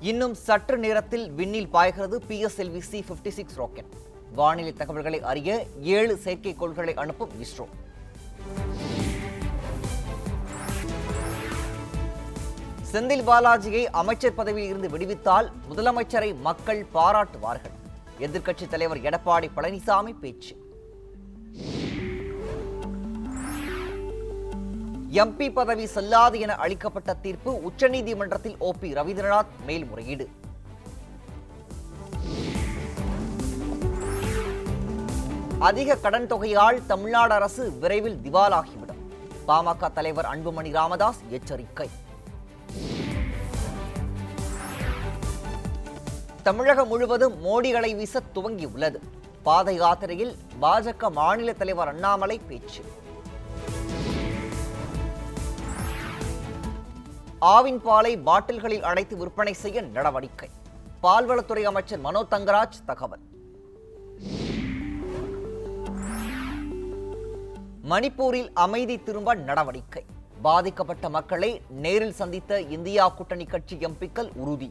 இன்னும் சற்று நேரத்தில் விண்ணில் பாய்கிறது PSLV C fifty six rocket வானிலை தகவல்களை அறிய ஏழு செயற்கைக்கோள்களை அனுப்பும் இஸ்ரோ. செந்தில் பாலாஜியை அமைச்சர் பதவியில் இருந்து விடுவித்தால் முதலமைச்சரை மக்கள் பாராட்டுவார்கள். எதிர்க்கட்சித் தலைவர் எடப்பாடி பழனிசாமி பேச்சு. எம்பி பதவி செல்லாது என அளிக்கப்பட்ட தீர்ப்பு உச்சநீதிமன்றத்தில் ஓ பி ரவீந்திரநாத் மேல்முறையீடு. அதிக கடன் தொகையால் தமிழ்நாடு அரசு விரைவில் திவாலாகிவிடும். பாமக தலைவர் அன்புமணி ராமதாஸ் எச்சரிக்கை. தமிழகம் முழுவதும் மோடிகளை வீச துவங்கியுள்ளது. பாத யாத்திரையில் பாஜக மாநில தலைவர் அண்ணாமலை பேச்சு. ஆவின் பாலை பாட்டில்களில் அடைத்து விற்பனை செய்ய நடவடிக்கை. பால்வளத்துறை அமைச்சர் மனோ தங்கராஜ் தகவல். மணிப்பூரில் அமைதி திரும்ப நடவடிக்கை. பாதிக்கப்பட்ட மக்களை நேரில் சந்தித்த இந்தியா கூட்டணி கட்சி எம்பிக்கள் உறுதி.